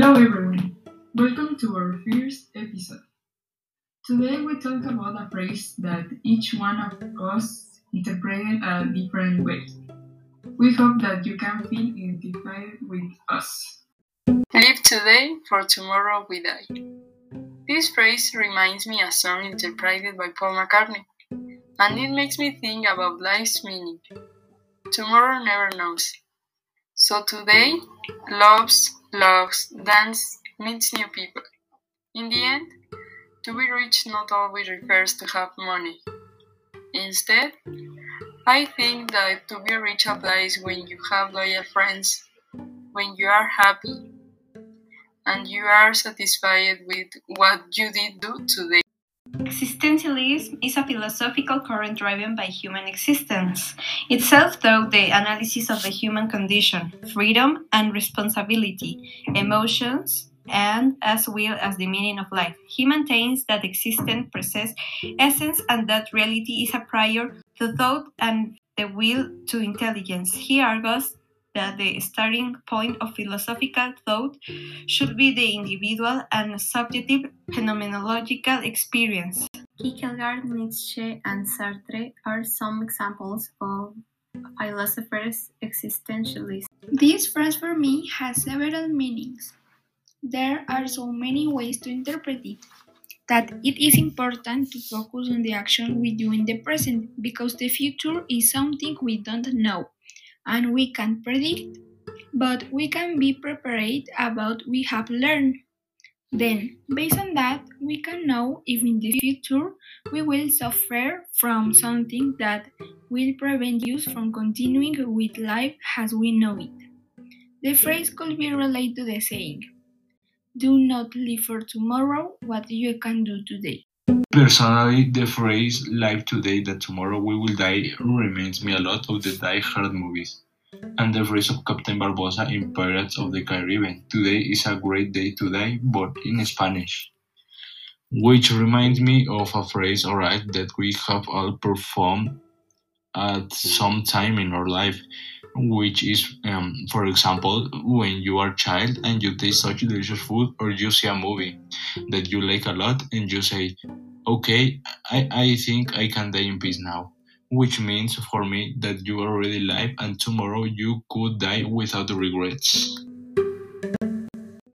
Hello everyone, welcome to our first episode. Today we talk about a phrase that each one of us interpreted a different way. We hope that you can feel identified with us. Live today, for tomorrow we die. This phrase reminds me a song interpreted by Paul McCartney, and it makes me think about life's meaning. Tomorrow never knows. So today, loves, loves, dance, meets new people. In the end, to be rich not always refers to have money. Instead, I think that to be rich applies when you have loyal friends, when you are happy, and you are satisfied with what you did do today. Existentialism is a philosophical current driven by human existence. It self-taught the analysis of the human condition, freedom and responsibility, emotions, and as well as the meaning of life. He maintains that existence possesses essence and that reality is a prior to thought and the will to intelligence. He argues that the starting point of philosophical thought should be the individual and subjective phenomenological experience. Kierkegaard, Nietzsche, and Sartre are some examples of philosophers existentialists. This phrase for me has several meanings. There are so many ways to interpret it that it is important to focus on the action we do in the present because the future is something we don't know and we can't predict, but we can be prepared about we have learned. Then, based on that, we can know if in the future we will suffer from something that will prevent us from continuing with life as we know it. The phrase could be related to the saying, Do not live for tomorrow what you can do today. Personally, the phrase "live today that tomorrow we will die" reminds me a lot of the Die Hard movies, and the phrase of Captain Barbossa in Pirates of the Caribbean "Today is a great day to die" but in Spanish. Which reminds me of a phrase alright that we have all performed at some time in our life, which is, um, for example, when you are a child and you taste such delicious food or you see a movie that you like a lot and you say, okay, I, I think I can die in peace now. Which means for me that you are already alive and tomorrow you could die without regrets.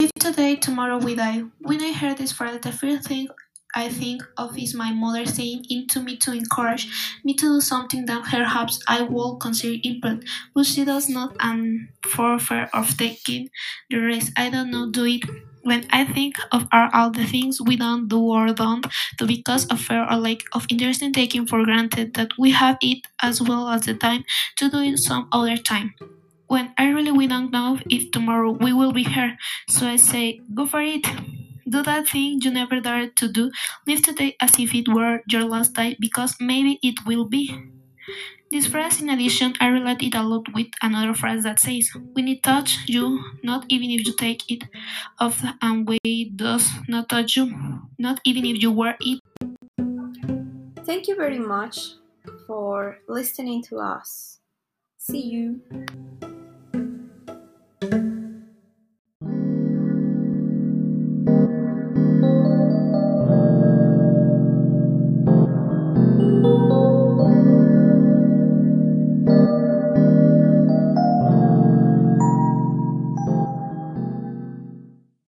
Live today, tomorrow we die. When I heard this phrase, the first thing I think of is my mother saying it to me to encourage me to do something that perhaps I will consider important, but she does not, and for fear of taking the risk, I don't know do it. When I think of all the things we don't do or don't do because of fear or lack of interest in taking for granted that we have it as well as the time to do it some other time. When I really we don't know if tomorrow we will be here, so I say go for it. Do that thing you never dared to do. Live today as if it were your last day because maybe it will be. This phrase, in addition, I relate it a lot with another phrase that says, When it touch you, not even if you take it off and weight does not touch you, not even if you wear it. Thank you very much for listening to us. See you.